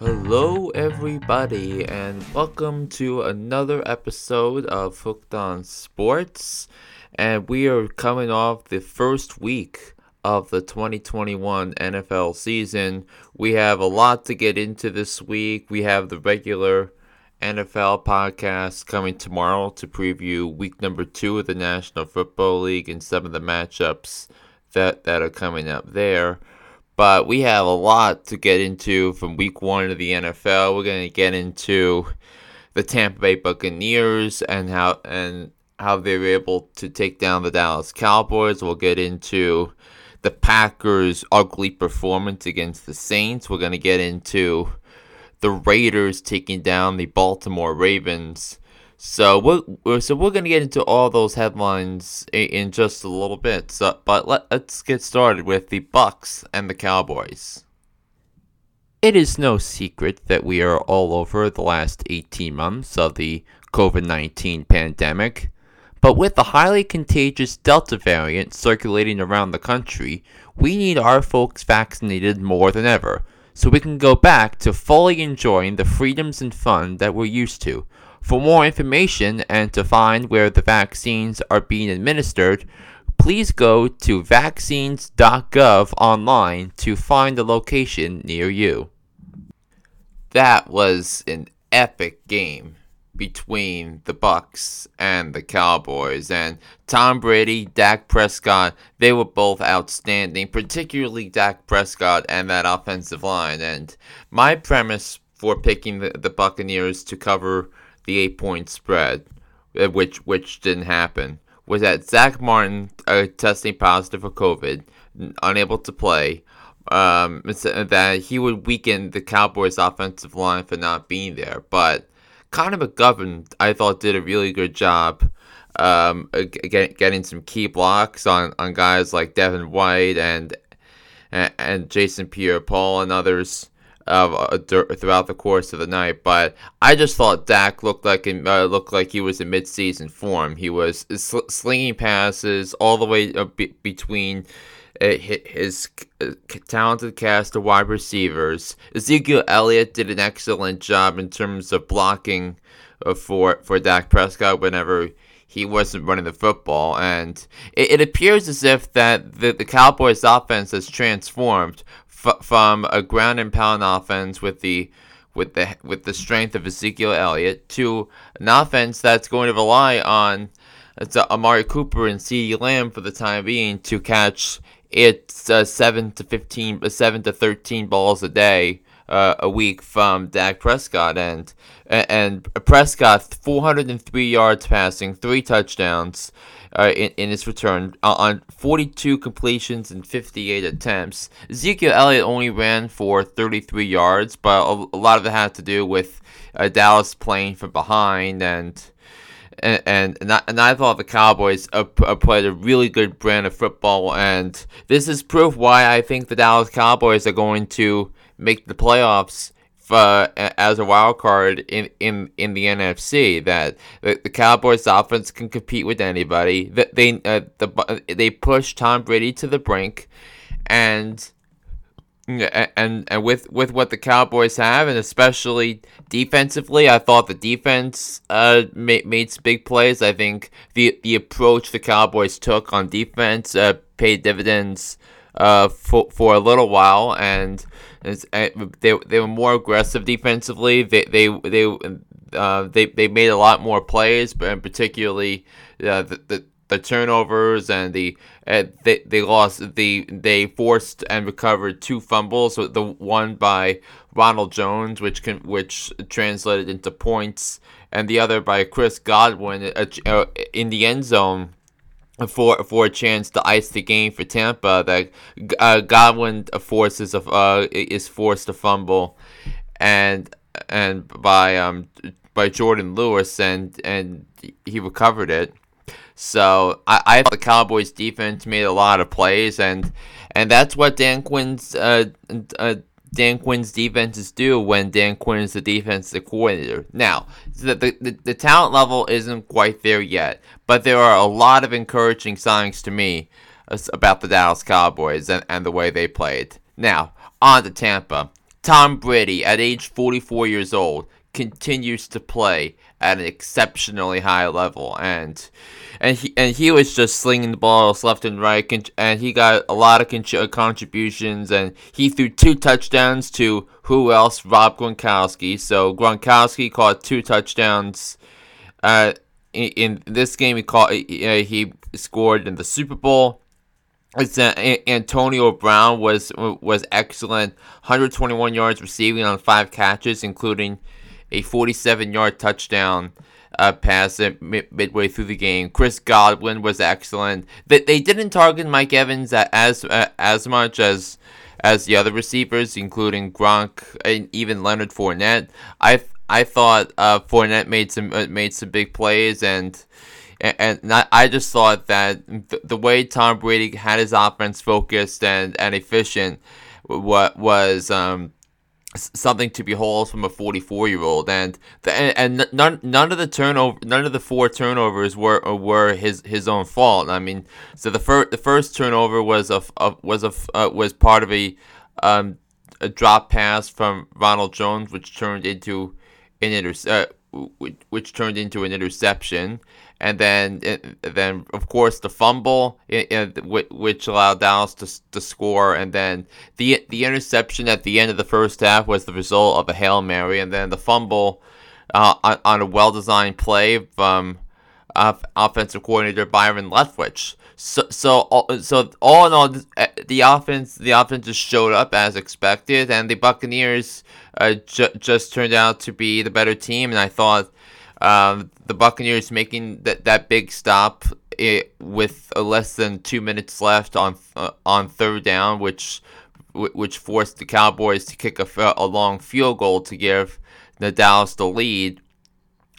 Hello, everybody, and welcome to another episode of Hooked on Sports. And we are coming off the first week of the 2021 NFL season. We have a lot to get into this week. We have the regular NFL podcast coming tomorrow to preview week number two of the National Football League and some of the matchups that, that are coming up there. But we have a lot to get into from week one of the NFL. We're going to get into the Tampa Bay Buccaneers and how and how they were able to take down the Dallas Cowboys. We'll get into the Packers' ugly performance against the Saints. We're going to get into the Raiders taking down the Baltimore Ravens. So we're so we're gonna get into all those headlines in, in just a little bit. So, but let, let's get started with the Bucs and the Cowboys. It is no secret that we are all over the last 18 months of the COVID 19 pandemic. But with the highly contagious Delta variant circulating around the country, we need our folks vaccinated more than ever so we can go back to fully enjoying the freedoms and fun that we're used to. For more information and to find where the vaccines are being administered, please go to vaccines.gov online to find a location near you. That was an epic game between the Bucs and the Cowboys and Tom Brady, Dak Prescott, they were both outstanding, particularly Dak Prescott and that offensive line. And my premise for picking the, the Buccaneers to cover the eight point spread, uh, which which didn't happen, was that Zack Martin uh, testing positive for COVID, unable to play. Um, that he would weaken the Cowboys' offensive line for not being there, but Connor McGovern, I thought, did a really good job um, get, getting some key blocks on, on guys like Devin White and and, and Jason Pierre-Paul and others uh, throughout the course of the night. But I just thought Dak looked like uh, looked like he was in midseason form. He was sl- slinging passes all the way uh, be- between uh, his uh, talented cast of wide receivers. Ezekiel Elliott did an excellent job in terms of blocking uh, for for Dak Prescott whenever he wasn't running the football, and it, it appears as if that the, the Cowboys' offense has transformed f- from a ground and pound offense with the with the with the strength of Ezekiel Elliott to an offense that's going to rely on it's Amari Cooper and CeeDee Lamb for the time being to catch its uh, seven to fifteen, uh, seven to thirteen balls a day uh, a week from Dak Prescott and and Prescott 403 yards passing, three touchdowns uh, in, in his return uh, on 42 completions and 58 attempts. Ezekiel Elliott only ran for 33 yards, but a, a lot of it had to do with uh, Dallas playing from behind and. And, and and, I, thought the Cowboys uh, uh, played a really good brand of football, and this is proof why I think the Dallas Cowboys are going to make the playoffs uh, as a wild card in, in, in the NFC that the, the Cowboys offense can compete with anybody. That they uh, the they push Tom Brady to the brink, and and and with with what the Cowboys have, and especially defensively, I thought the defense uh made, made big plays. I think the the approach the Cowboys took on defense uh, paid dividends uh for for a little while and uh, they they were more aggressive defensively. They they they uh, they they made a lot more plays, but particularly uh, the, the the turnovers and the uh, they they lost the they forced and recovered two fumbles. So the one by Ronald Jones, which can which translated into points, and the other by Chris Godwin uh, in the end zone for for a chance to ice the game for Tampa. That uh, Godwin forces a, uh, is forced to fumble, and and by um by Jourdan Lewis and and he recovered it. So I, I thought the Cowboys defense made a lot of plays and and that's what Dan Quinn's uh, uh Dan Quinn's defenses do when Dan Quinn is the defensive coordinator. Now, the, the, the talent level isn't quite there yet, but there are a lot of encouraging signs to me about the Dallas Cowboys and, and the way they played. Now, on to Tampa. Tom Brady, at age 44 years old, continues to play at an exceptionally high level, and and he and he was just slinging the balls left and right, and, he got a lot of con- contributions, and he threw two touchdowns to who else? Rob Gronkowski. So Gronkowski caught two touchdowns. Uh, in, in this game, he caught uh, he scored in the Super Bowl. It's uh, Antonio Brown was was excellent, 121 yards receiving on five catches, including a 47 yard touchdown uh, pass mid- midway through the game. Chris Godwin was excellent. They, they didn't target Mike Evans as uh, as much as as the other receivers, including Gronk and even Leonard Fournette. I I thought uh, Fournette made some uh, made some big plays and. And, I just thought that the way Tom Brady had his offense focused and, and efficient, what was um, something to behold from a 44 year old and and, and none none of the turnover none of the four turnovers were were his his own fault. I mean so the first the first turnover was a, a was a uh, was part of a um a drop pass from Ronald Jones which turned into an inter- uh, which, which turned into an interception. And then eh, then of course the fumble eh, eh, which allowed Dallas to, to score, and then the the interception at the end of the first half was the result of a hail mary, and then the fumble uh, on, on, a well designed play from uh, offensive coordinator Byron Leftwich. So so all, so all in all, uh, the offense the offense just showed up as expected, and the Buccaneers uh, ju- just turned out to be the better team, and I thought. Um, the Buccaneers making that that big stop it, with less than two minutes left on uh, on third down, which which forced the Cowboys to kick a, a long field goal to give the Dallas the lead.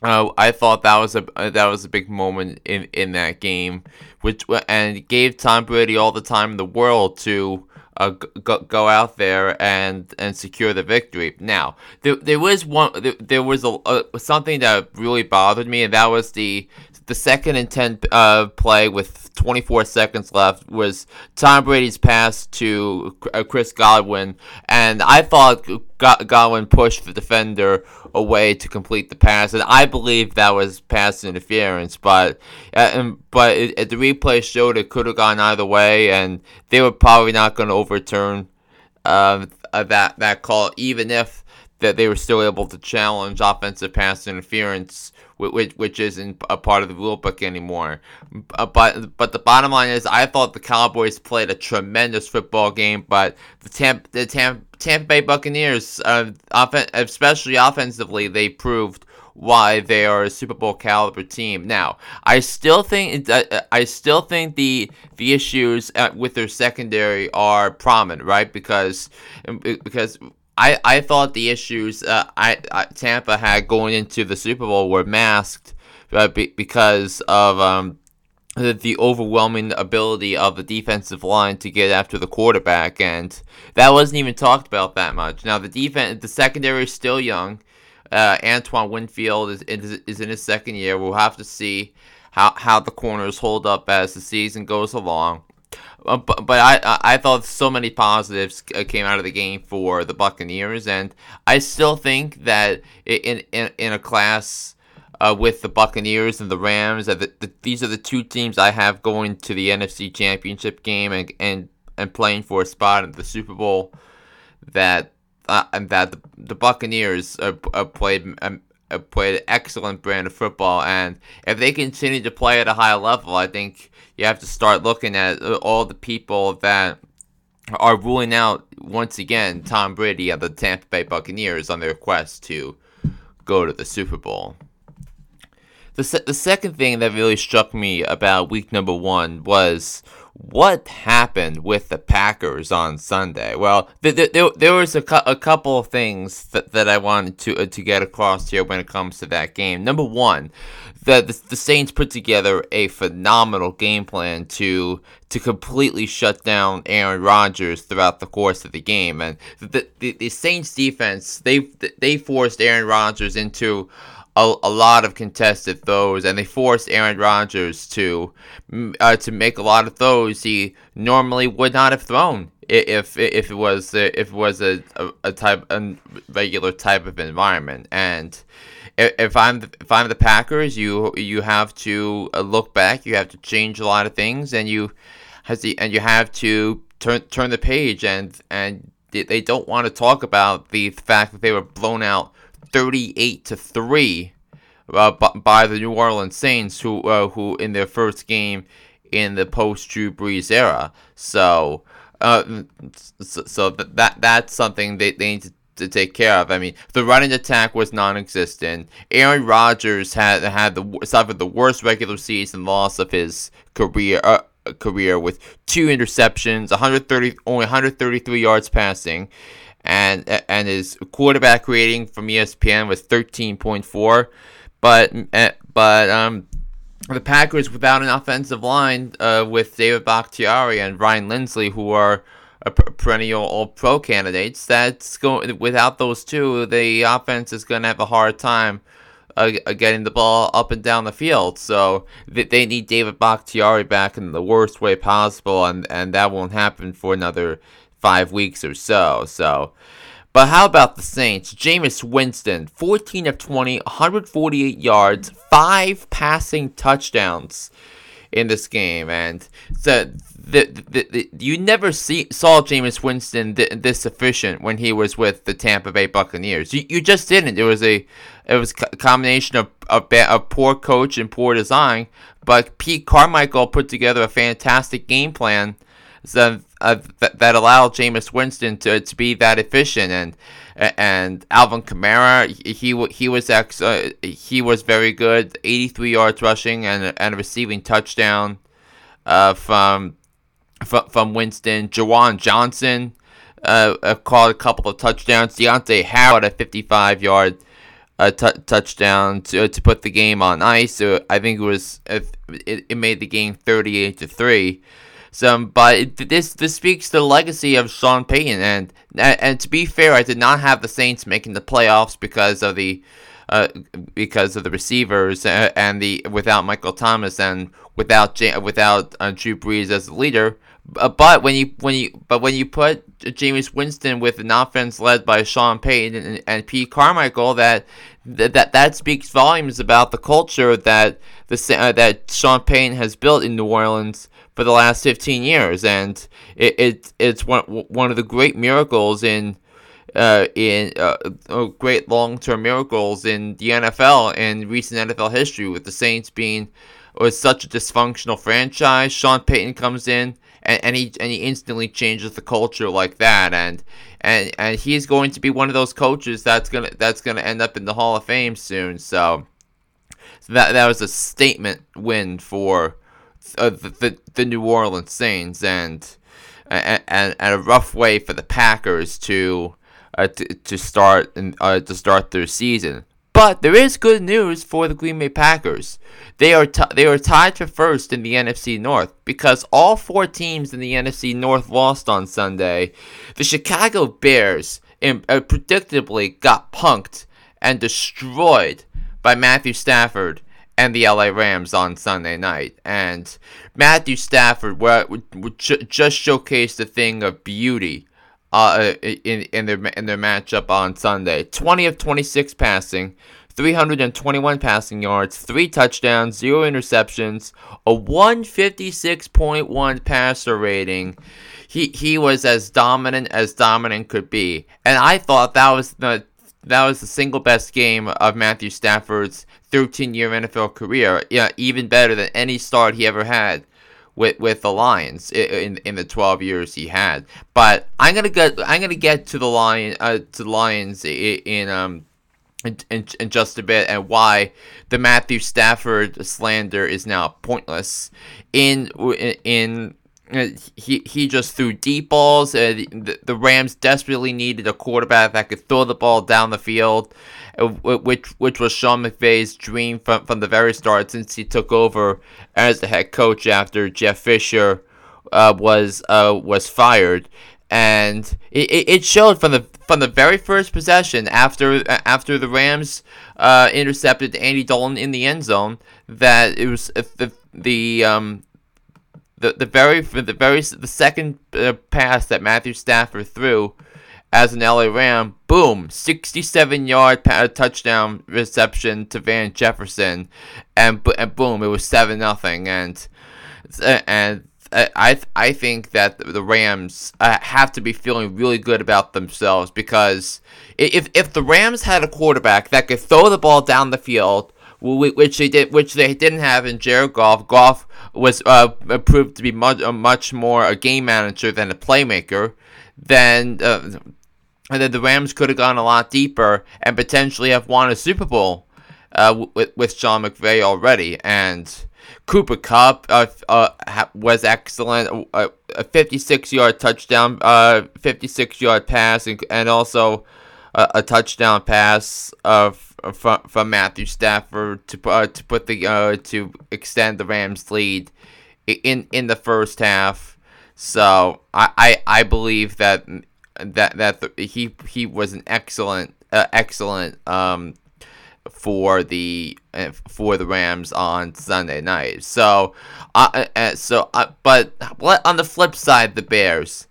Uh, I thought that was a that was a big moment in, in that game, which and gave Tom Brady all the time in the world to uh, go, go out there and and secure the victory. Now, there, there was one there, there was a, a, something that really bothered me, and that was the the second and ten uh, play with 24 seconds left was Tom Brady's pass to uh, Chris Godwin, and I thought Godwin pushed the defender away to complete the pass, and I believe that was pass interference. But uh, but it, it, the replay showed it could have gone either way, and they were probably not going to overturn uh, that that call, even if that they were still able to challenge offensive pass interference which which isn't a part of the rule book anymore. Uh, but but the bottom line is, I thought the Cowboys played a tremendous football game, but the Tampa the Tampa, Tampa Bay Buccaneers, uh, offen- especially offensively, they proved why they are a Super Bowl caliber team. Now, I still think uh, I still think the the issues uh, with their secondary are prominent, right? Because because I, I thought the issues uh, I, I, Tampa had going into the Super Bowl were masked uh, be, because of um, the, the, overwhelming ability of the defensive line to get after the quarterback, and that wasn't even talked about that much. Now the defense, the secondary is still young. Uh, Antoine Winfield is, is is in his second year. We'll have to see how how the corners hold up as the season goes along. Uh, but, but I I thought so many positives uh, came out of the game for the Buccaneers, and I still think that in in, in a class uh, with the Buccaneers and the Rams, that the, the, these are the two teams I have going to the NFC Championship game and and, and playing for a spot in the Super Bowl. That uh, and that the, the Buccaneers uh, uh, played um, played an excellent brand of football, and if they continue to play at a high level, I think you have to start looking at uh, all the people that are ruling out once again Tom Brady and the Tampa Bay Buccaneers on their quest to go to the Super Bowl. The, se- the second thing that really struck me about week number one was what happened with the Packers on Sunday? Well, there, there, there was a, cu- a couple of things that, that I wanted to uh, to get across here when it comes to that game. Number one, the, the, the Saints put together a phenomenal game plan to to completely shut down Aaron Rodgers throughout the course of the game, and the the, the Saints defense they they forced Aaron Rodgers into a, a lot of contested throws, and they forced Aaron Rodgers to uh, to make a lot of throws he normally would not have thrown if if it was if it was a, a, type a regular type of environment. And if I'm the, if I'm the Packers you you have to uh, look back you have to change a lot of things and you has the and you have to turn turn the page and and they don't want to talk about the fact that they were blown out 38 to 3 uh, by the New Orleans Saints who uh, who in their first game in the post Drew Brees era so uh, so, so that that's something they, they need to, to, take care of. I mean, the running attack was non-existent. Aaron Rodgers had had the suffered the worst regular season loss of his career. Uh, career with two interceptions, 130 only 133 yards passing, and and his quarterback rating from ESPN was 13.4. But eh, but um the Packers without an offensive line uh, with David Bakhtiari and Ryan Lindsley, who are perennial All Pro candidates. That's going without those two, the offense is going to have a hard time uh, uh, getting the ball up and down the field. So they need David Bakhtiari back in the worst way possible, and and that won't happen for another five weeks or so. So. But how about the Saints? Jameis Winston, 14 of 20, 148 yards, 5 passing touchdowns in this game. And so the, the, the, you never see saw Jameis Winston th- this efficient when he was with the Tampa Bay Buccaneers. You, you just didn't. It was a it was a combination of a, a poor coach and poor design. But Pete Carmichael put together a fantastic game plan that, uh, that, allowed Jameis Winston to, to be that efficient. And and Alvin Kamara he he was ex, uh, he was very good. 83 yards rushing and and a receiving touchdown uh, from from, from Winston. Juwan Johnson uh, uh, caught a couple of touchdowns. Deonte Howard a 55 yard uh, t- touchdown to, to put the game on ice. So I think it was it, it made the game 38 to 3 some, but this this speaks to the legacy of Sean Payton, and and to be fair, I did not have the Saints making the playoffs because of the uh, because of the receivers uh, and the without Michael Thomas and without without uh, Drew Brees as the leader. But when you when you but when you put Jameis Winston with an offense led by Sean Payton and, and Pete Carmichael, that that that speaks volumes about the culture that the uh, that Sean Payton has built in New Orleans for the last 15 years, and it, it it's one one of the great miracles in uh, in uh, uh great long term miracles in the NFL in recent NFL history, with the Saints being was such a dysfunctional franchise. Sean Payton comes in and, and he and he instantly changes the culture like that, and and and he's going to be one of those coaches that's gonna that's gonna end up in the Hall of Fame soon. So, so that that was a statement win for uh, the, the, the New Orleans Saints and, and and a rough way for the Packers to uh, to, to start and uh, to start their season. But there is good news for the Green Bay Packers. They are t- they are tied for first in the NFC North because all four teams in the NFC North lost on Sunday. The Chicago Bears in, uh, predictably got punked and destroyed by Matthew Stafford and the LA Rams on Sunday night. And Matthew Stafford would just showcased the thing of beauty uh, in, in, their, in their matchup on Sunday. 20 of 26 passing, 321 passing yards, 3 touchdowns, 0 interceptions, a 156.1 passer rating. He, he was as dominant as dominant could be. And I thought that was the that was the single best game of Matthew Stafford's 13 year NFL career. Yeah, even better than any start he ever had with with the Lions in in the 12 years he had. But I'm gonna get I'm gonna get to the lion uh, to the Lions in, in um in, in, in, just a bit and why the Matthew Stafford slander is now pointless. In in he he just threw deep balls. Uh, the, the Rams desperately needed a quarterback that could throw the ball down the field, uh, which which was Sean McVay's dream from, from the very start since he took over as the head coach after Jeff Fisher uh, was uh, was fired. and it, it showed from the from the very first possession after after the Rams uh, intercepted Andy Dalton in the end zone that it was uh, the the um the the very the very the second uh, pass that Matthew Stafford threw as an LA Ram, boom, 67 yard pa- touchdown reception to Van Jefferson, and, and boom, it was seven nothing, and and I I think that the Rams uh, have to be feeling really good about themselves because if if the Rams had a quarterback that could throw the ball down the field, which they did, which they didn't have in Jared Goff, Goff was uh, proved to be much much more a game manager than a playmaker, then. Uh, then the Rams could have gone a lot deeper and potentially have won a Super Bowl uh, with with Sean McVay already. And Cooper Kupp uh, uh, was excellent. Uh, a 56 yard touchdown, uh, 56 yard pass, and, and also a, a, touchdown pass of from, from Matthew Stafford to uh, to put the uh, to extend the Rams' lead in in the first half. So I, I, I believe that that that the, he he was an excellent excellent um for the uh, for the Rams on Sunday night. So, uh, uh, uh so uh, but on the flip side, the Bears,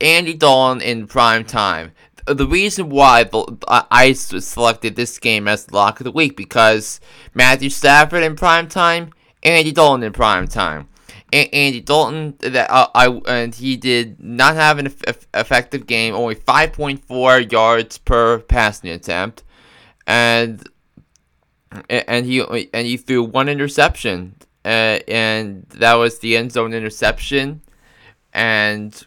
Andy Dalton in prime time. The reason why I selected this game as the lock of the week because Matthew Stafford in prime time, Andy Dalton in prime time. Andy Dalton that uh, I and he did not have an effective game, only 5.4 yards per passing attempt, and and he and he threw one interception, uh, and that was the end zone interception, and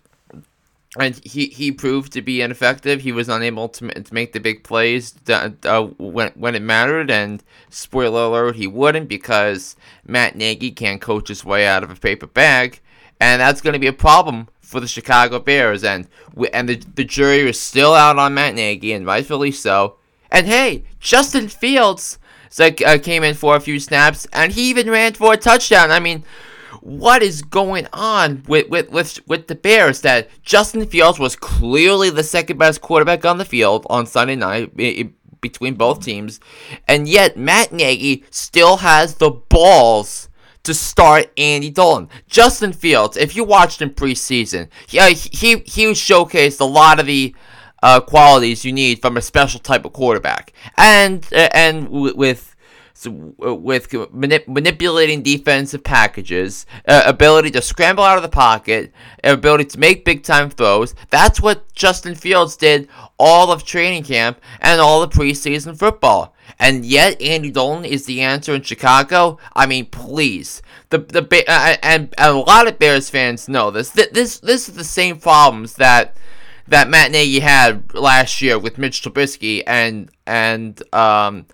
and he, he proved to be ineffective. He was unable to, to make the big plays that, uh, when when it mattered. And spoiler alert, he wouldn't because Matt Nagy can't coach his way out of a paper bag, and that's going to be a problem for the Chicago Bears. And and the the jury is still out on Matt Nagy, and rightfully so. And hey, Justin Fields so uh, came in for a few snaps, and he even ran for a touchdown. I mean, what is going on with, with, with, with the Bears that Justin Fields was clearly the second best quarterback on the field on Sunday night between both teams, and yet Matt Nagy still has the balls to start Andy Dalton. Justin Fields, if you watched him preseason, he, he, he showcased a lot of the uh, qualities you need from a special type of quarterback, and uh, and w- with so, uh, with manip- manipulating defensive packages, uh, ability to scramble out of the pocket, ability to make big time throws. That's what Justin Fields did all of training camp and all of preseason football. And yet, Andy Dalton is the answer in Chicago. I mean, please. The the uh, and, and a lot of Bears fans know this. This this is the same problems that that Matt Nagy had last year with Mitch Trubisky and and um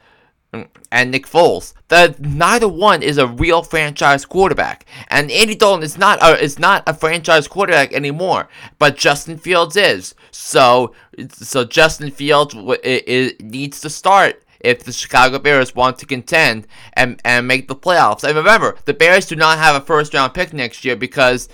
and Nick Foles. That neither one is a real franchise quarterback, and Andy Dalton is not a, is not a franchise quarterback anymore. But Justin Fields is. So so Justin Fields it, it needs to start if the Chicago Bears want to contend and, and make the playoffs. And remember, the Bears do not have a first round pick next year because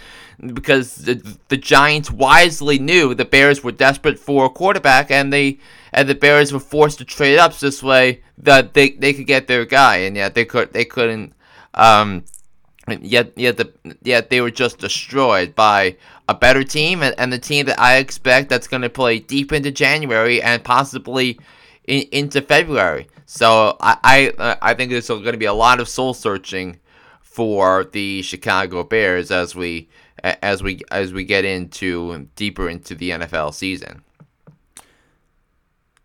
because the, the Giants wisely knew the Bears were desperate for a quarterback, and they and the Bears were forced to trade up this way that they, they could get their guy, and yet they could they couldn't. Um, yet yet the yet they were just destroyed by a better team and, and the team that I expect that's going to play deep into January and possibly in, into February. So I I, I think there's going to be a lot of soul searching for the Chicago Bears as we as we as we get into deeper into the NFL season.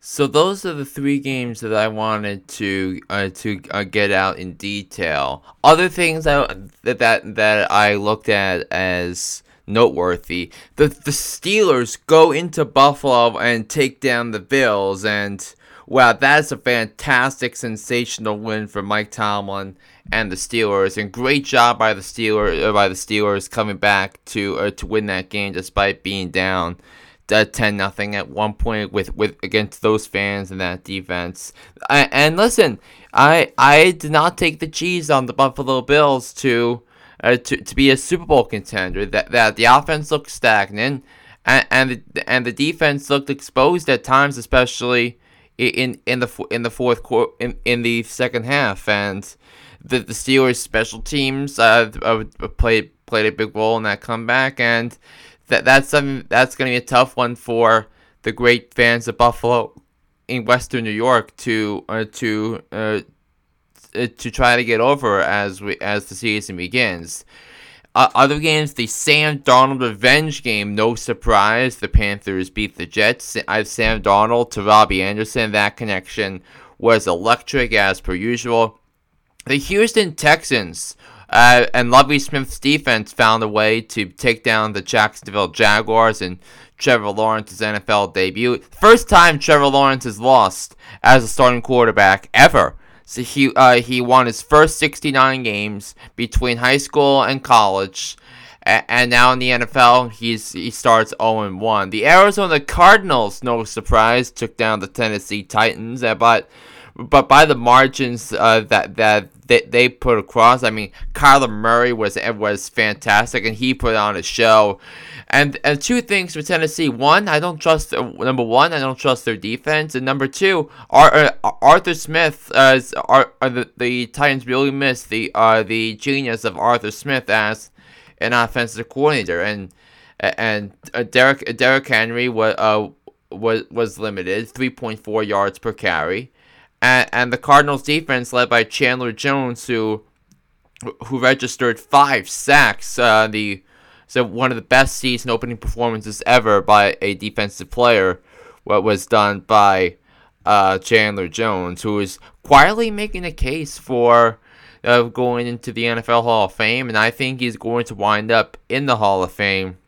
So those are the three games that I wanted to uh, to uh, get out in detail. Other things that that that I looked at as noteworthy. The the Steelers go into Buffalo and take down the Bills and wow, that's a fantastic sensational win for Mike Tomlin and the Steelers, and great job by the Steelers uh, by the Steelers coming back to uh, to win that game despite being down uh, ten nothing at one point with, with against those fans and that defense. I, and listen, I I did not take the cheese on the Buffalo Bills to uh, to to be a Super Bowl contender. That that the offense looked stagnant. and and the, and the defense looked exposed at times, especially in in the in the fourth quarter in, in the second half, and the the Steelers special teams uh, uh, played played a big role in that comeback, and that that's something that's going to be a tough one for the great fans of Buffalo in Western New York to uh, to uh, to try to get over as we as the season begins. Uh, other games, the Sam Darnold revenge game, no surprise. The Panthers beat the Jets. I have Sam Darnold to Robbie Anderson. That connection was electric as per usual. The Houston Texans uh, and Lovie Smith's defense found a way to take down the Jacksonville Jaguars and Trevor Lawrence's NFL debut. First time Trevor Lawrence has lost as a starting quarterback ever. So he uh, he won his first 69 games between high school and college. and now in the NFL, he's he starts 0 1. The Arizona Cardinals, no surprise, took down the Tennessee Titans, uh, but but by the margins uh, that that they, they put across, I mean, Kyler Murray was was fantastic, and he put on a show. And and two things for Tennessee: one, I don't trust number one, I don't trust their defense, and number two, uh, Arthur Smith as are, are the, the Titans really missed the uh the genius of Arthur Smith as an offensive coordinator, and and uh, Derek Derrick Henry was uh was was limited, three point four yards per carry and, and the Cardinals defense led by Chandler Jones who who registered five sacks uh, the so one of the best season opening performances ever by a defensive player. What was done by uh, Chandler Jones who is quietly making a case for uh, going into the NFL Hall of Fame. And I think he's going to wind up in the Hall of Fame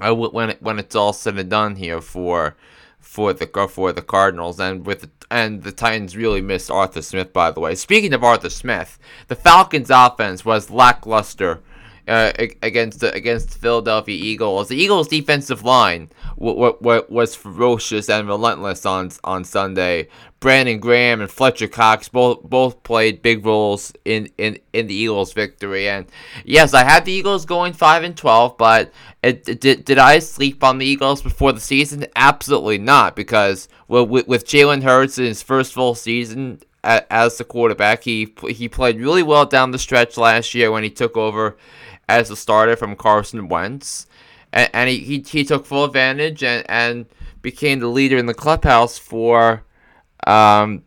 uh, when when it's all said and done here for for the for the Cardinals. And with and the Titans really missed Arthur Smith by the way. Speaking of Arthur Smith, the Falcons offense was lackluster uh, against the against Philadelphia Eagles. The Eagles' defensive line w- w- was ferocious and relentless on on Sunday. Brandon Graham and Fletcher Cox both both played big roles in, in, in the Eagles' victory. And yes, I had the Eagles going five and twelve, but it, it, did did I sleep on the Eagles before the season? Absolutely not, because with, with Jalen Hurts in his first full season as the quarterback, he he played really well down the stretch last year when he took over as a starter from Carson Wentz, and, and he, he, he took full advantage and, and became the leader in the clubhouse for um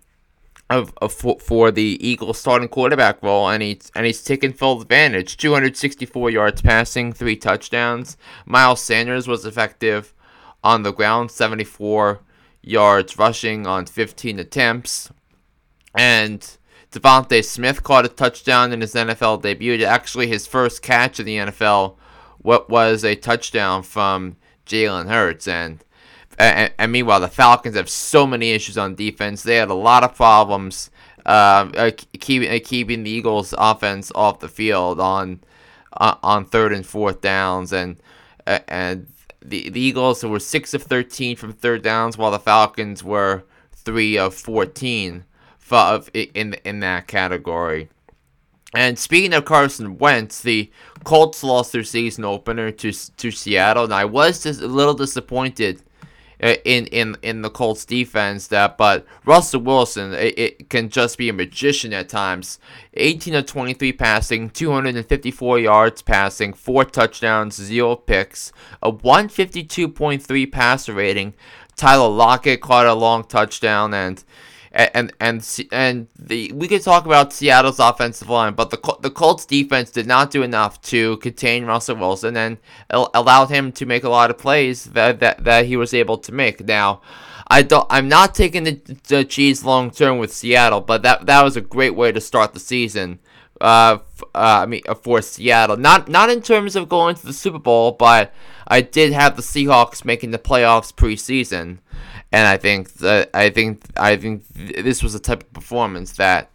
of, of for, for the Eagles starting quarterback role, and he's and he's taken full advantage. 264 yards passing, three touchdowns. Miles Sanders was effective on the ground, 74 yards rushing on 15 attempts, and DeVonta Smith caught a touchdown in his NFL debut. Actually, his first catch in the NFL what was a touchdown from Jalen Hurts. And, and, and meanwhile, the Falcons have so many issues on defense. They had a lot of problems uh, uh, keeping uh, keeping the Eagles' offense off the field on uh, on third and fourth downs, and uh, and the, the Eagles were six of thirteen from third downs, while the Falcons were three of fourteen of in in that category. And speaking of Carson Wentz, the Colts lost their season opener to to Seattle, and I was just a little disappointed uh, in in in the Colts defense that but Russell Wilson it, it, can just be a magician at times 18 of 23 passing 254 yards passing 4 touchdowns 0 picks a 152.3 passer rating Tyler Lockett caught a long touchdown and and and and the we could talk about Seattle's offensive line, but the the Colts defense did not do enough to contain Russell Wilson and allowed him to make a lot of plays that that, that he was able to make. Now, I don't I'm not taking the, the cheese long term with Seattle, but that that was a great way to start the season. Uh, uh, I mean, uh, for Seattle, not not in terms of going to the Super Bowl, but I did have the Seahawks making the playoffs preseason and I think I think I think this was the type of performance that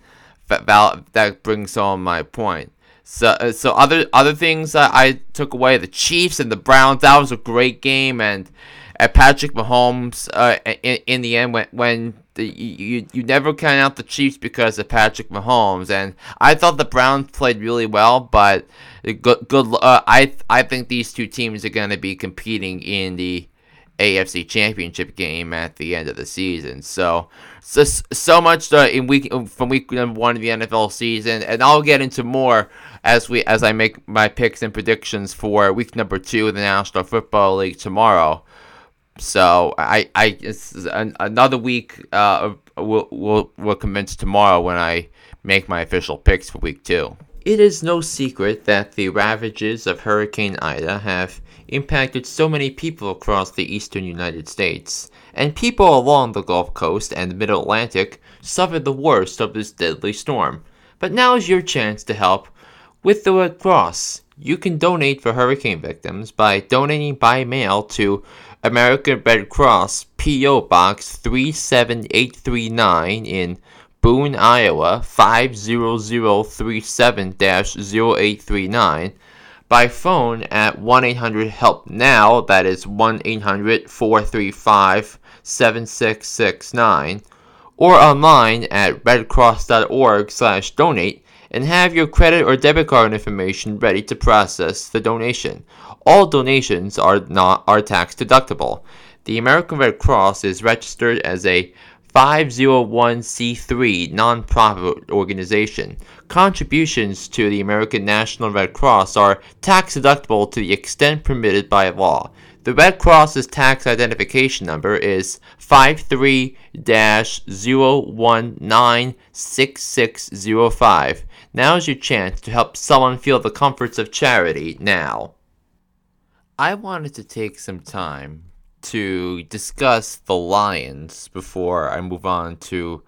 that that brings home my point. So uh, so other other things I took away the Chiefs and the Browns that was a great game and at Patrick Mahomes uh, in, in the end when when the, you you never count out the Chiefs because of Patrick Mahomes and I thought the Browns played really well but good good uh, I I think these two teams are going to be competing in the AFC Championship game at the end of the season. So, so, so much uh, in week from week number one of the NFL season, and I'll get into more as we as I make my picks and predictions for week number two of the National Football League tomorrow. So I I an, another week uh will will will commence tomorrow when I make my official picks for week two. It is no secret that the ravages of Hurricane Ida have impacted so many people across the eastern United States, and people along the Gulf Coast and the Mid Atlantic suffered the worst of this deadly storm. But now is your chance to help with the Red Cross. You can donate for hurricane victims by donating by mail to American Red Cross P.O. Box 37839 in Boone, Iowa 50037 0839 by phone at 1 800 HELP NOW, that is 1 800 435 7669, or online at redcross.org slash donate and have your credit or debit card information ready to process the donation. All donations are not are tax deductible. The American Red Cross is registered as a 501c3 nonprofit organization. Contributions to the American National Red Cross are tax deductible to the extent permitted by law. The Red Cross's tax identification number is 53-0196605. Now is your chance to help someone feel the comforts of charity now. I wanted to take some time to discuss the Lions before I move on to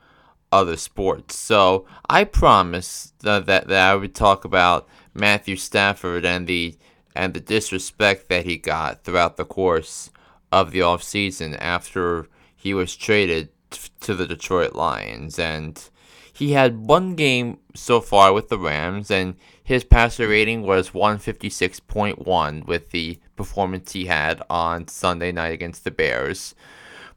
other sports. So I promised that, that, that I would talk about Matthew Stafford and the and the disrespect that he got throughout the course of the offseason after he was traded t- to the Detroit Lions and he had one game so far with the Rams and his passer rating was 156.1 with the performance he had on Sunday night against the Bears.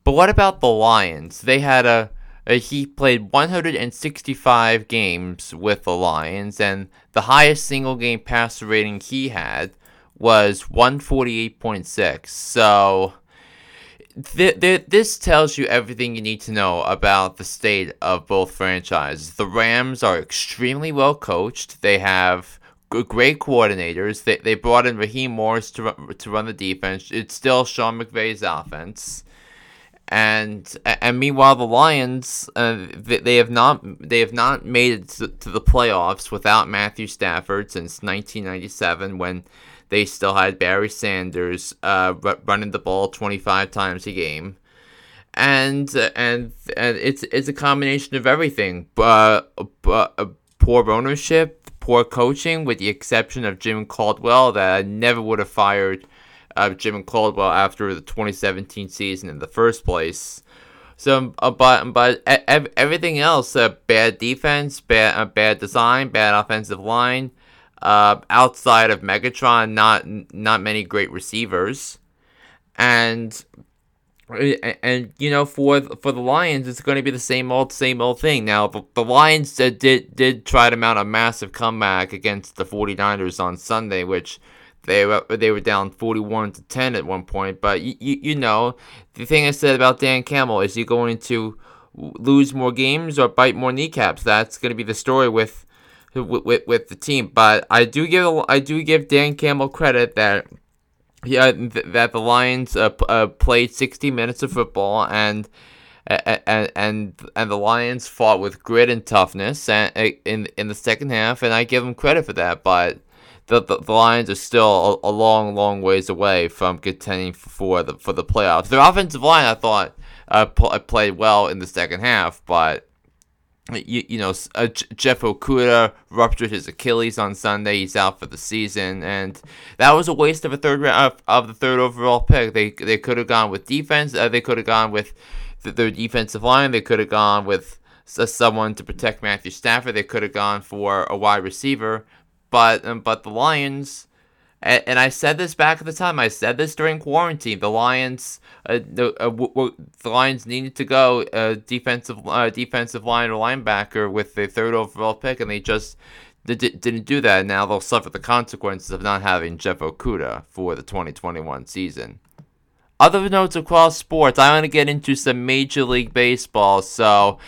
But what about the Lions? They had a, a, he played 165 games with the Lions, and the highest single game passer rating he had was 148.6. So th- th- this tells you everything you need to know about the state of both franchises. The Rams are extremely well coached. They have great coordinators. They, they brought in Raheem Morris to run, to run the defense. It's still Sean McVay's offense. And and meanwhile, the Lions uh, they, they have not they have not made it to, the playoffs without Matthew Stafford since 1997 when they still had Barry Sanders uh, running the ball 25 times a game and and and it's it's a combination of everything. But, but uh, poor ownership, poor coaching, with the exception of Jim Caldwell, that I never would have fired uh, Jim Caldwell after the 2017 season in the first place. So, uh, but but everything else, uh, bad defense, bad uh, bad design, bad offensive line. Uh, outside of Megatron, not not many great receivers, and and, you know for for the Lions it's going to be the same old same old thing. Now the, the Lions did, did did try to mount a massive comeback against the 49ers on Sunday which they were they were down 41 to 10 at one point, but you, you, you know, the thing I said about Dan Campbell is he going to lose more games or bite more kneecaps. That's going to be the story with with, with, with the team. But I do give I do give Dan Campbell credit that yeah, th- that the Lions uh, p- uh, played 60 minutes of football and and and and the Lions fought with grit and toughness and, in in the second half, and I give them credit for that. But the the, the Lions are still a, a, long, long ways away from contending for the for the playoffs. Their offensive line, I thought, uh, pl- played well in the second half, but you, you know, uh, Jeff Okudah ruptured his Achilles on Sunday. He's out for the season, and that was a waste of a third round of, of the third overall pick. They they could have gone with defense. Uh, they could have gone with the, their defensive line. They could have gone with uh, someone to protect Matthew Stafford. They could have gone for a wide receiver, but um, but the Lions. And, and I said this back at the time. I said this during quarantine. The Lions, uh, the uh, w- w- the Lions needed to go uh, defensive uh, defensive line or linebacker with the third overall pick, and they just d- didn't do that. Now they'll suffer the consequences of not having Jeff Okudah for the 2021 season. Other notes across sports, I want to get into some Major League Baseball. So,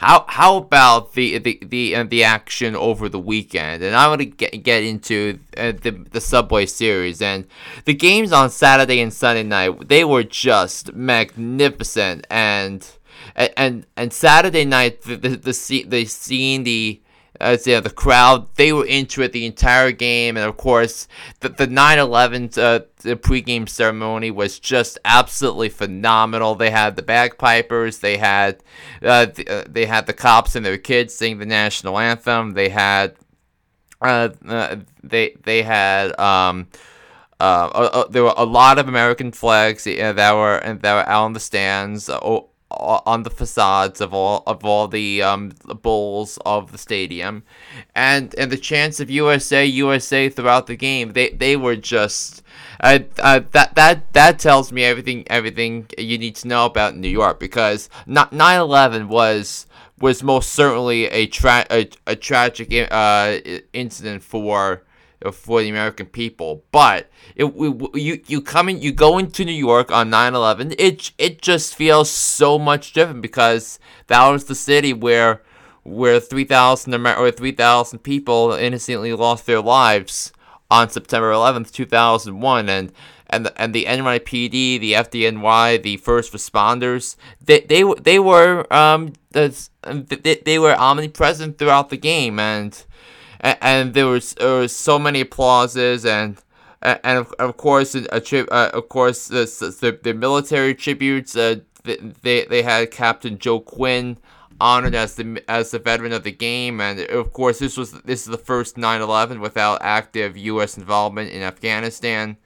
how how about the the the uh, the action over the weekend? And I want to get get into uh, the the Subway Series and the games on Saturday and Sunday night. They were just magnificent, and and and Saturday night the the the, the scene the as yeah, the crowd they were into it the entire game, and of course the the 9/11 uh, the pregame ceremony was just absolutely phenomenal. They had the bagpipers, they had uh, the, uh, they had the cops and their kids sing the national anthem. They had uh, uh they they had um. Uh, uh, there were a lot of American flags that were and that were out on the stands. Oh, on the facades of all of all the um bowls of the stadium, and and the chants of USA USA throughout the game. They they were just. Uh, uh, that that that tells me everything everything you need to know about New York because 9/11 was was most certainly a tra- a, a tragic uh, incident for for the American people. But it, you you come in, you go into New York on 9/11. It it just feels so much different because that was the city where where 3,000 or 3,000 people innocently lost their lives on September 11th, 2001, and and the, and the NYPD, the FDNY, the first responders, they they they were um they, they were omnipresent throughout the game and and, there was there was so many applauses and and of, course a uh, of course the, the, the military tributes uh, they they had Captain Joe Quinn honored as the as the veteran of the game. And of course this was this is the first 9/11 without active US involvement in Afghanistan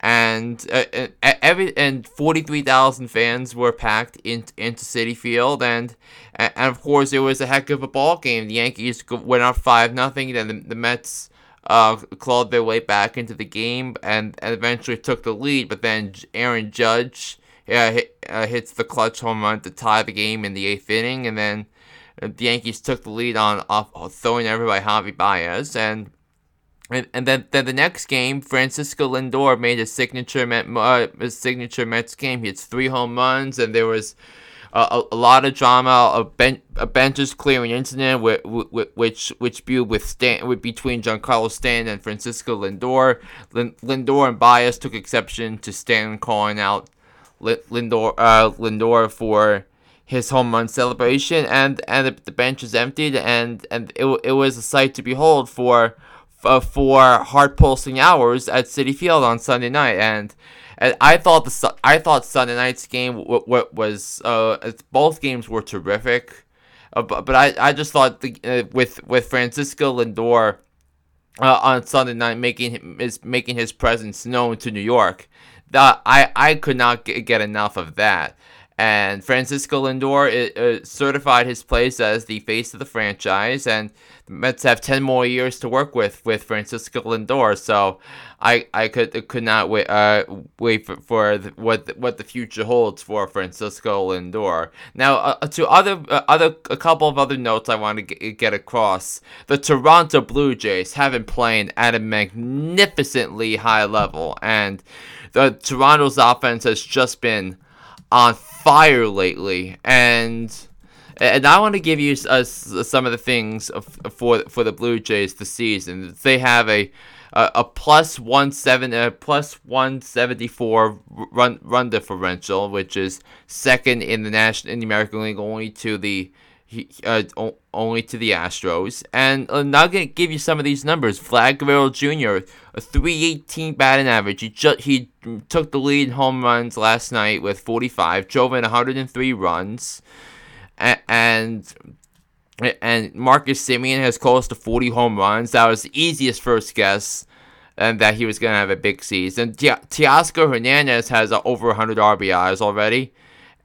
and uh, every and 43,000 fans were packed in, into Citi Field. And and of course it was a heck of a ball game. The Yankees went up 5 nothing then the, the Mets uh, clawed their way back into the game and, and eventually took the lead. But then Aaron Judge uh, hit, uh, hits the clutch home run to tie the game in the 8th inning. And then the Yankees took the lead on off throwing over by Javy Baez. And and, and then, then the next game, Francisco Lindor made a signature Met, uh, a signature Mets game. He hits three home runs, and there was a, a, lot of drama, a, ben, a benches clearing incident which which viewed with Stan, with between Giancarlo Stanton and Francisco Lindor. Lindor and Baez took exception to Stanton calling out Lindor uh, Lindor for his home run celebration, and and the, the bench is emptied, and and it, it was a sight to behold for uh, for heart pulsing hours at Citi Field on Sunday night, and, and I thought the I thought Sunday night's game w- w- was uh, both games were terrific, uh, but, but I, I just thought the, uh, with with Francisco Lindor uh, on Sunday night making is making his presence known to New York, that I I could not get, get enough of that. And Francisco Lindor uh, certified his place as the face of the franchise, and the Mets have ten more years to work with with Francisco Lindor. So, I I could could not wait uh, wait for, for the, what the, what the future holds for Francisco Lindor. Now, uh, to other uh, other a couple of other notes I want to get, get across. The Toronto Blue Jays have been playing at a magnificently high level, and the Toronto's offense has just been on fire lately, and and I want to give you uh, some of the things for for the Blue Jays this season. They have a a, a plus one seven a plus one seventy four run run differential, which is second in the national in the American League, only to the uh, only to the Astros. And uh, I'm not gonna give you some of these numbers. Vlad Guerrero Jr. a 318 batting average. He just he took the lead in home runs last night with 45. Drove in 103 runs, and. and and Marcus Semien has close to 40 home runs. That was the easiest first guess and that he was going to have a big season. Teoscar Hernandez has over 100 RBIs already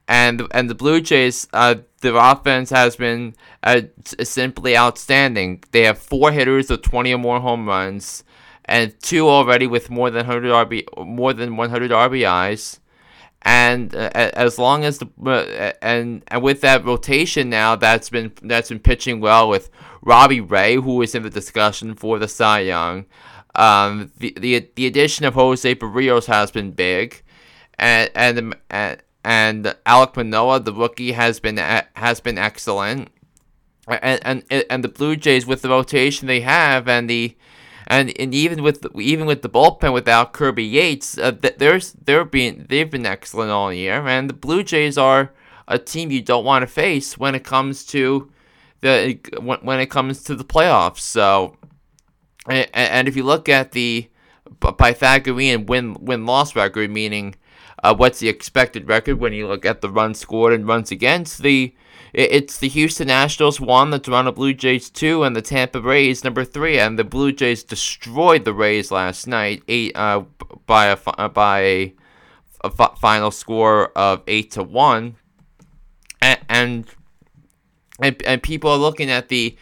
and and the Blue Jays, uh, their offense has been uh, simply outstanding. They have four hitters with 20 or more home runs, and two already with more than 100 RB more than 100 RBIs. And uh, as long as the uh, and and with that rotation now, that's been that's been pitching well with Robbie Ray, who is in the discussion for the Cy Young. Um, the, the the addition of Jose Berrios has been big, and and and, and Alek Manoah, the rookie, has been has been excellent, and and and the Blue Jays with the rotation they have and the and and even with even with the bullpen without Kirby Yates, uh, there's they're being they've been excellent all year, and the Blue Jays are a team you don't want to face when it comes to the when, when it comes to the playoffs. So, and, and if you look at the Pythagorean win win loss record, meaning uh, what's the expected record when you look at the runs scored and runs against the it's the Houston Nationals one, the Toronto Blue Jays two, and the Tampa Rays number three. And the Blue Jays destroyed the Rays last night, eight uh, by a uh, by a, a final score of eight to one. And, and and, and people are looking at the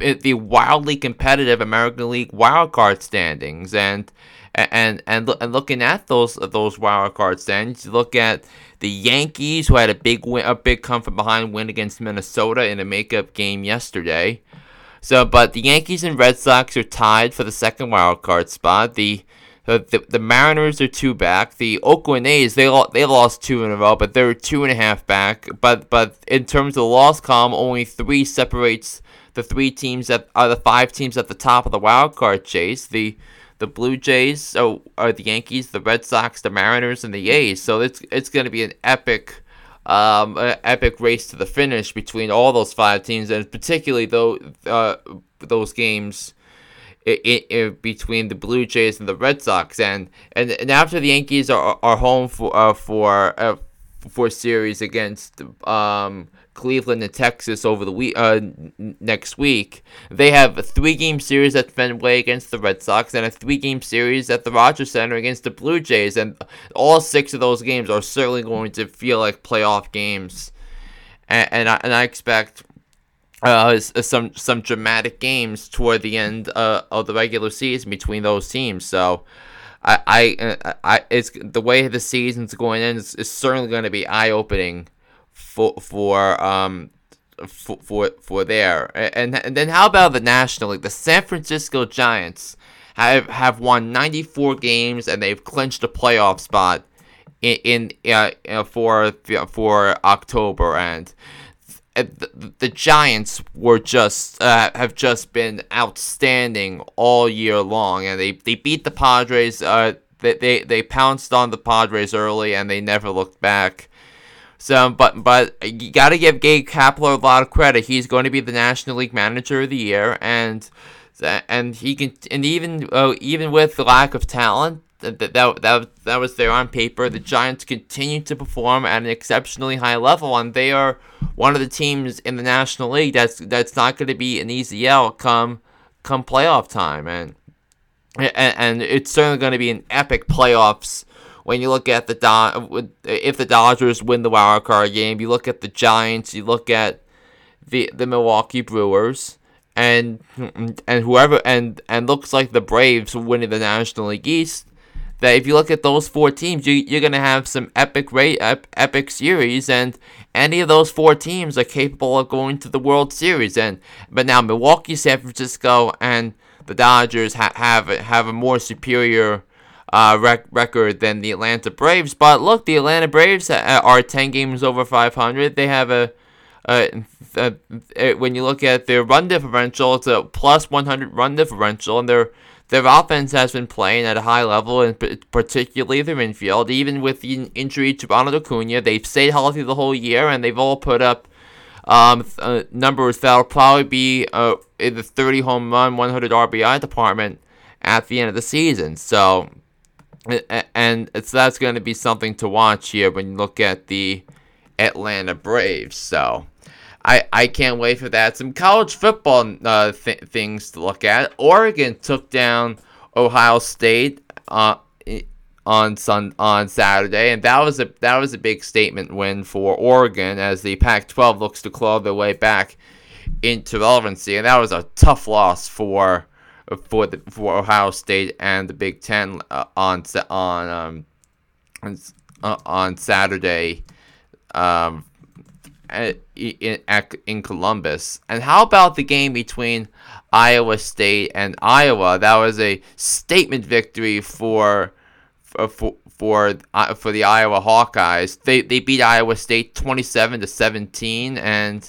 eh, the wildly competitive American League wildcard standings and and and and looking at those those wild card standings, you look at the Yankees, who had a big win, a big come from behind win against Minnesota in a makeup game yesterday. So, but the Yankees and Red Sox are tied for the second wild card spot. The the, the Mariners are two back. The Oakland A's they they lost two in a row, but they're two and a half back. But but in terms of the loss column, only three separates the three teams that are the five teams at the top of the wild card chase. The the Blue Jays, so are the Yankees, the Red Sox, the Mariners, and the A's. So it's it's going to be an epic, um, epic race to the finish between all those five teams, and particularly though uh, those games. Between the Blue Jays and the Red Sox, and and, and after the Yankees are, are home for uh, for uh, for series against um, Cleveland and Texas over the week uh, next week. They have a three-game series at Fenway against the Red Sox and a three-game series at the Rogers Center against the Blue Jays, and all six of those games are certainly going to feel like playoff games. And, and I, and I expect uh, some some dramatic games toward the end uh, of the regular season between those teams. So. I, I, I, it's the way the season's going in is, is certainly going to be eye opening for for um for for, for there. And and then how about the National League? The San Francisco Giants have have won 94 games and they've clinched a playoff spot in, in uh, for for October and the, the Giants were just uh, have just been outstanding all year long, and they, they beat the Padres. Uh, they, they they pounced on the Padres early, and they never looked back. So, but but you got to give Gabe Kapler a lot of credit. He's going to be the National League Manager of the Year, and and he can and even uh, even with the lack of talent that, that that that was there on paper, the Giants continue to perform at an exceptionally high level, and they are one of the teams in the National League that's that's not going to be an easy out come come playoff time, and and, and it's certainly going to be an epic playoffs when you look at the Do- if the Dodgers win the wild card game, you look at the Giants, you look at the the Milwaukee Brewers, and and whoever and and looks like the Braves winning the National League East. That if you look at those four teams, you you're gonna have some epic rate ep, epic series, and any of those four teams are capable of going to the World Series. And but now Milwaukee, San Francisco, and the Dodgers ha- have have a more superior uh, rec- record than the Atlanta Braves. But look, the Atlanta Braves are 10 games over 500. They have a, a, a, when you look at their run differential, it's a plus 100 run differential, and their their offense has been playing at a high level, and particularly their infield. Even with the injury to Ronald Acuna, they've stayed healthy the whole year, and they've all put up um, uh, numbers that'll probably be uh, in the 30 home run, 100 RBI department at the end of the season. So and it's that's going to be something to watch here when you look at the Atlanta Braves. So I I can't wait for that. Some college football uh, th- things to look at. Oregon took down Ohio State uh, on sun on Saturday, and that was a that was a big statement win for Oregon as the Pac-12 looks to claw their way back into relevancy, and that was a tough loss for for the for Ohio State and the Big Ten uh, on on um, on, uh, on Saturday um, in, in Columbus. And how about the game between Iowa State and Iowa? That was a statement victory for for for uh, for the Iowa Hawkeyes. They they beat Iowa State 27 to 17 and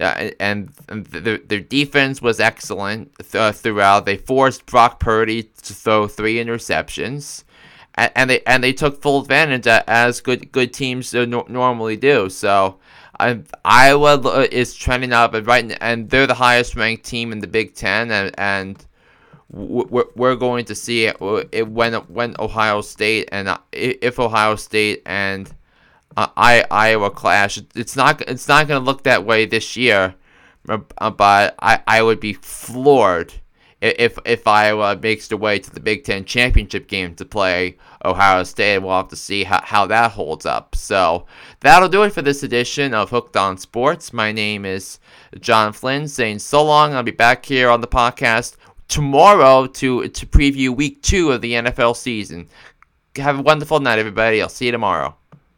uh, and, their, their defense was excellent th- uh, throughout. They forced Brock Purdy to throw three interceptions, and, and they and they took full advantage as good good teams normally do. So Iowa uh, is trending up, and right, and they're the highest ranked team in the Big Ten, and and we're, we're going to see it, it when when Ohio State and uh, if Ohio State and uh, I Iowa clash. It's not it's not going to look that way this year, but I I would be floored if if Iowa makes their way to the Big Ten championship game to play Ohio State. We'll have to see how, how that holds up. So that'll do it for this edition of Hooked on Sports. My name is John Flynn saying so long. I'll be back here on the podcast tomorrow to to preview week two of the NFL season. Have a wonderful night, everybody. I'll see you tomorrow.